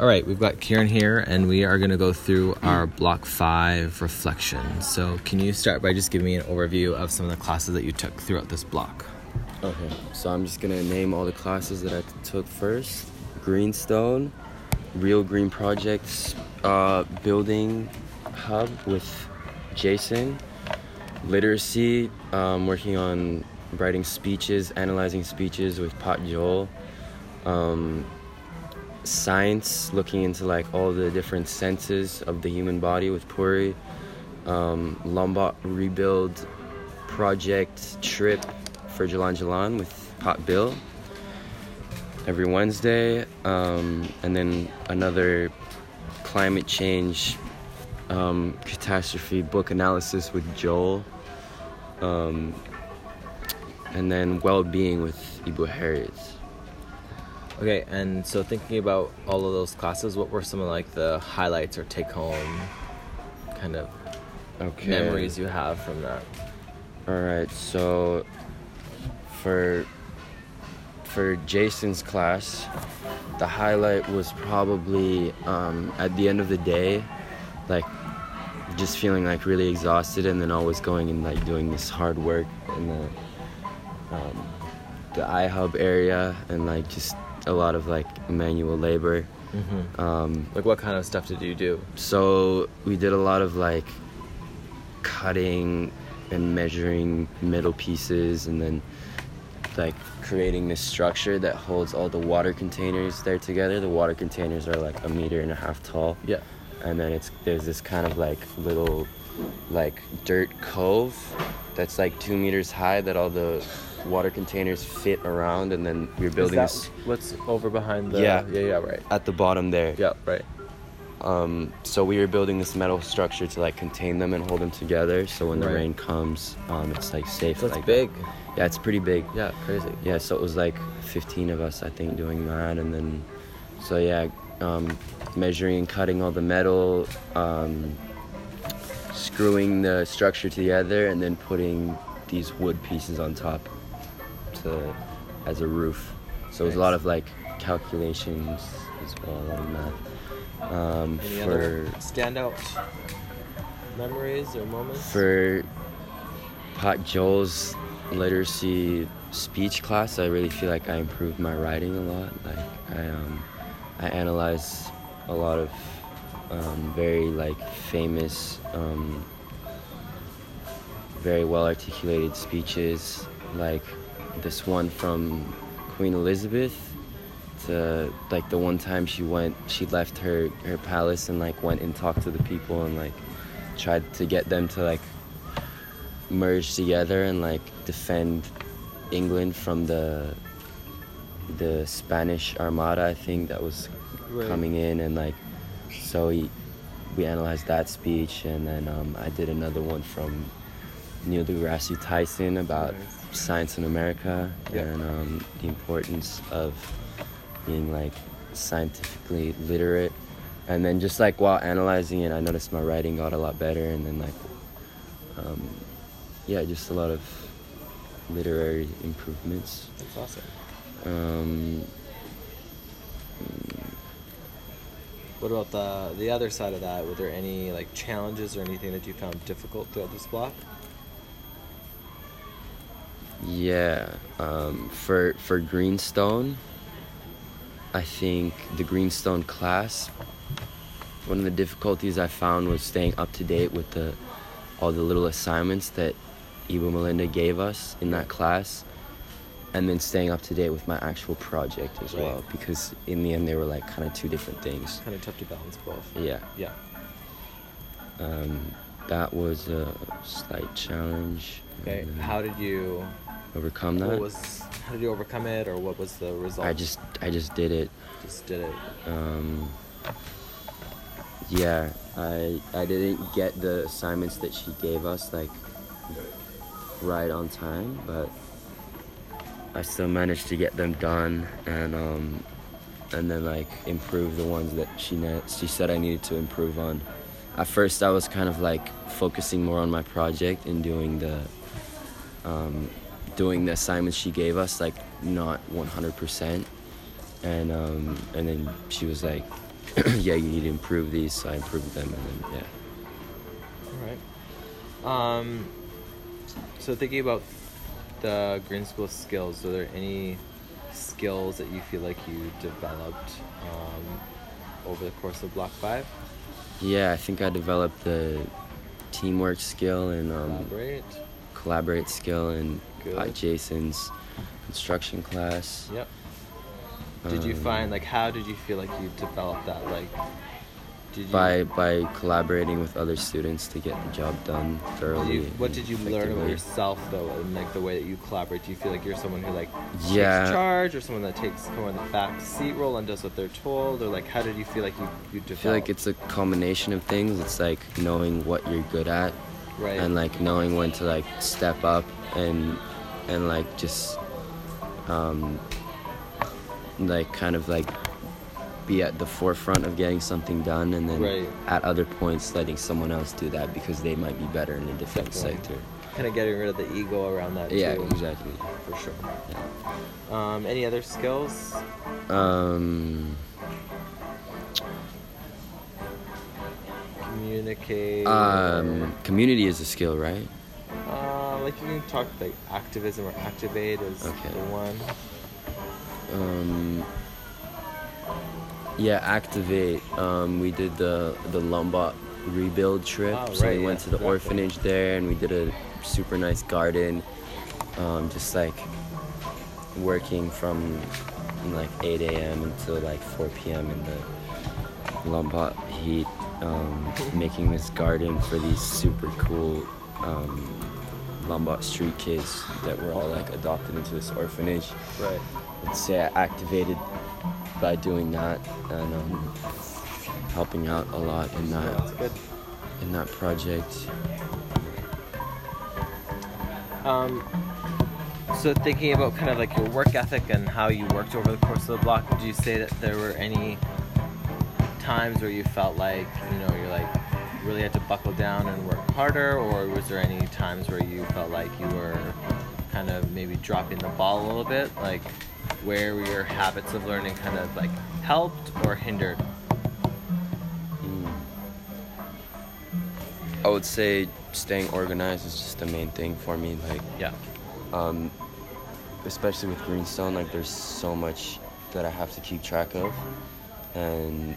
All right, we've got Kieran here, and we are going to go through our Block 5 reflection. So, can you start by just giving me an overview of some of the classes that you took throughout this block? Okay, so I'm just gonna name all the classes that I took first. Greenstone, Real Green Projects, uh, Building Hub with Jason, Literacy, um, working on writing speeches, analyzing speeches with Pat Joel, um, Science, looking into like all the different senses of the human body with Puri, um, Lombok Rebuild Project Trip for Jalan Jalan with Hot Bill every Wednesday, um, and then another climate change um, catastrophe book analysis with Joel, um, and then well-being with Ibu Harriet. Okay, and so thinking about all of those classes, what were some of like the highlights or take home kind of Okay. memories you have from that? All right, so for for Jason's class, the highlight was probably um, at the end of the day, like just feeling like really exhausted, and then always going and like doing this hard work in the um, the iHub area, and like just a lot of like manual labor. Mm-hmm. Um, Like, what kind of stuff did you do? so we did a lot of like cutting and measuring metal pieces and then like creating this structure that holds all the water containers there together. The water containers are like a meter and a half tall. Yeah. And then it's there's this kind of like little like dirt cove that's like two meters high that all the water containers fit around and then we're building Is this what's over behind the. Yeah. Yeah, yeah, right. at the bottom there. Yeah, right. Um, so we were building this metal structure to like contain them and hold them together. So when the Right. rain comes, um, it's like safe. It's like big. Yeah, it's pretty big. Yeah, crazy. Yeah, so it was like 15 of us, I think, doing that, and then, so yeah, um, measuring and cutting all the metal, um, screwing the structure together, and then putting these wood pieces on top to as a roof. So it was a lot of like calculations as well on that. Um, Any for other standout memories or moments? for Pat Joel's literacy speech class, I really feel like I improved my writing a lot. Like I um, I analyze a lot of um, very like famous, um, very well articulated speeches, like this one from Queen Elizabeth. To like the one time she went, she left her her palace and like went and talked to the people and like tried to get them to like merge together and like defend England from the the Spanish Armada I think that was Right. coming in and like so we we analyzed that speech and then um, I did another one from Neil deGrasse Tyson about Nice. Science in America and um, the importance of being like scientifically literate and then just like while analyzing it I noticed my writing got a lot better and then like um, yeah just a lot of literary improvements That's awesome. um, What about the the other side of that? Were there any like challenges or anything that you found difficult throughout this block? Yeah, um, for for Greenstone, I think the Greenstone class. One of the difficulties I found was staying up to date with the all the little assignments that Eva Melinda gave us in that class, and then staying up to date with my actual project as Right. well. Because in the end, they were like kind of two different things. Kind of tough to balance both. Yeah, Yeah. um, that was a slight challenge. Okay. How did you? Overcome that? What was? How did you overcome it, or what was the result? I just I just did it. just did it. um, yeah i i didn't get the assignments that she gave us like right on time but i still managed to get them done and um and then like improve the ones that she ne- she said i needed to improve on at first i was kind of like focusing more on my project and doing the um doing the assignments she gave us like not 100% and um, and then she was like yeah, you need to improve these. So I improved them, and then yeah. All right. Um, so thinking about the green school skills, are there any skills that you feel like you developed um, over the course of Block Five? Yeah, I think I developed the teamwork skill and um, Elaborate. Collaborate skill in uh, Jason's construction class. Yep. Did you Um, find like how did you feel like you developed that? Like, did you by by collaborating with other students to get the job done Did thoroughly. you, what did you learn about yourself though, and like the way that you collaborate? Do you feel like you're someone who like Yeah. takes charge, or someone that takes come on the back seat role and does what they're told, or like how did you feel like you you I feel like it's a combination of things. It's like knowing what you're good at right. and like knowing when to like step up and and like just um like kind of like be at the forefront of getting something done and then Right. at other points letting someone else do that because they might be better in a different Definitely. sector. kind of getting rid of the ego around that. Yeah, too, exactly. for sure. Yeah. Um, any other skills? Um Communicate. um community is a skill, right? Uh, like you can talk like activism or activate is Okay. the one. Um, yeah, activate. Um, we did the the Lombok rebuild trip. Oh, so right, we went yeah, to the exactly. orphanage there, and we did a super nice garden. Um, just like working from like 8 a.m. until like 4 p.m. in the Lombok heat, um, making this garden for these super cool um, Lombok street kids that were all like adopted into this orphanage. Right. I'd say I activated by doing that and um, helping out a lot in that good. in that project. Um, so thinking about kind of like your work ethic and how you worked over the course of the block, would you say that there were any times where you felt like you know you're like really had to buckle down and work harder, or was there any times where you felt like you were kind of maybe dropping the ball a little bit, like where were your habits of learning kind of like helped or hindered? Mm. I would say staying organized is just the main thing for me. Like, Yeah. um, especially with Greenstone, like there's so much that I have to keep track of, and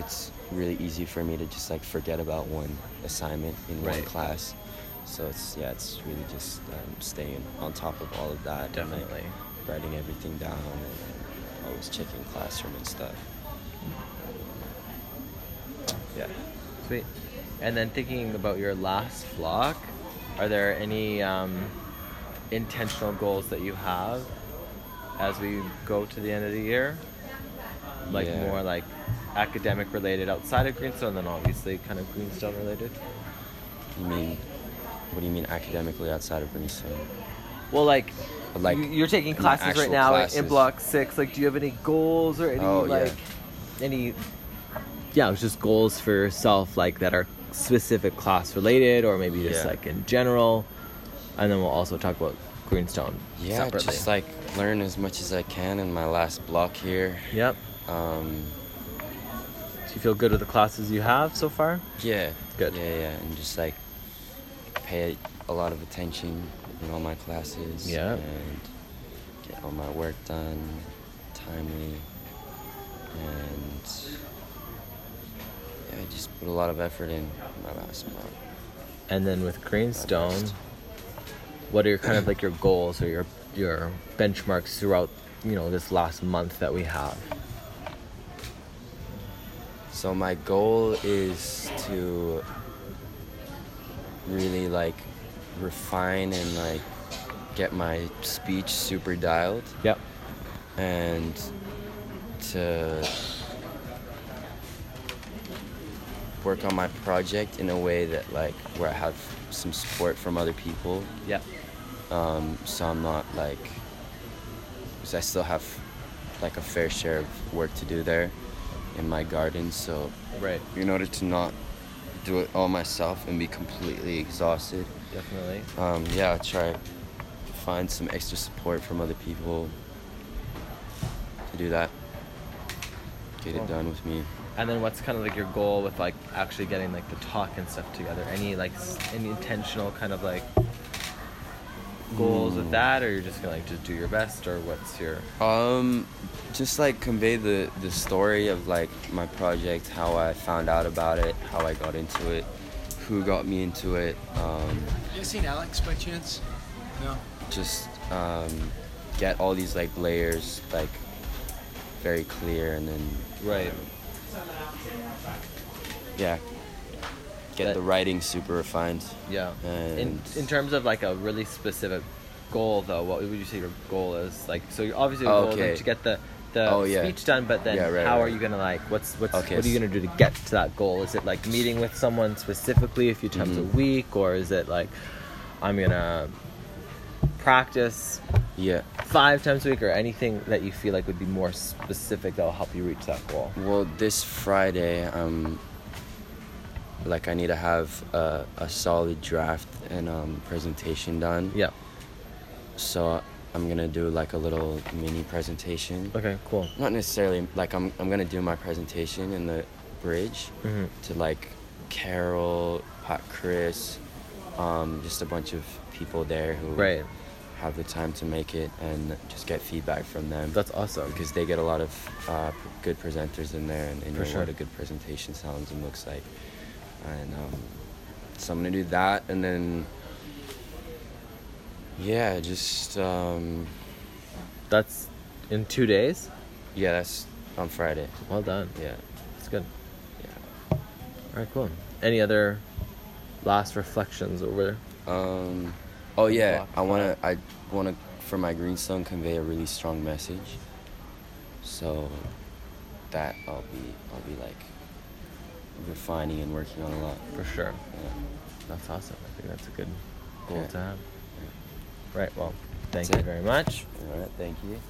it's really easy for me to just like forget about one assignment in one class. So it's yeah, it's really just um, staying on top of all of that. and, like, Definitely. writing everything down and always checking classroom and stuff. Yeah. Sweet. And then thinking about your last vlog, are there any um, intentional goals that you have as we go to the end of the year? Like Yeah. more like academic related outside of Greenstone, then obviously kind of Greenstone related. You mean, what do you mean academically outside of Greenstone? Well, like, Like, you, you're taking classes right actual now in. Block Six. Like, do you have any goals or any Oh, yeah. like any? Yeah, it was just goals for yourself, like that are specific class related, or maybe just Yeah. like in general. And then we'll also talk about Greenstone Yeah, separately. just like learn as much as I can in my last block here. Yep. Um, Do you feel good with the classes you have so far? yeah, Good. Yeah, yeah, and just like pay a lot of attention in all my classes. Yeah. and get all my work done timely, and yeah, I just put a lot of effort in my last block. And then with Greenstone, what are your kind of like your goals or your your benchmarks throughout you know this last month that we have? So my goal is to really like refine and like get my speech super dialed Yep. and to work on my project in a way that like where I have some support from other people Yep. um, so I'm not like because I still have like a fair share of work to do there in my garden so Right. in order to not do it all myself and be completely exhausted Definitely. um, yeah I'll try to find some extra support from other people to do that get Cool. it done with me. And then what's kind of like your goal with like actually getting like the talk and stuff together? Any like any intentional kind of like goals with Hmm. that, or you're just gonna like just do your best, or what's your Um, just like convey the the story of like my project, how I found out about it, how I got into it, who got me into it. Um, You seen Alex by chance? No. just um, get all these like layers like very clear, and then right? yeah, get That- the writing super refined. Yeah. In And- in terms of like a really specific goal, though, what would you say your goal is? Like, so you're obviously your goal is to get the the Oh, yeah. speech done, but then Yeah, right, how are you gonna like? What's what's Okay, what are you gonna do to get to that goal? Is it like meeting with someone specifically a few times a Mhm. week, or is it like I'm gonna practice Yeah. five times a week, or anything that you feel like would be more specific that will help you reach that goal? Well, this Friday, um, like I need to have a, a solid draft and um, presentation done. Yeah. So I'm gonna do like a little mini presentation. Okay. Cool. Not necessarily like I'm I'm gonna do my presentation in the bridge hmm to like Carol, Pat, Chris, um, just a bunch of people there who Right. have the time to make it and just get feedback from them. That's awesome. because they get a lot of uh, good presenters in there and they For know sure. what a good presentation sounds and looks like. And um, so I'm gonna do that, and then yeah, just um, That's in two days. yeah, that's on Friday. Well done. Yeah, That's good. yeah. All right, cool. Any other last reflections over? Um, oh yeah, I wanna I wanna for my Greenstone convey a really strong message. So that I'll be I'll be like refining and working on a lot. For sure. Yeah. That's awesome. I think that's a good goal Okay. to have. Right. Well, thank That's you it. very much. All right, thank you.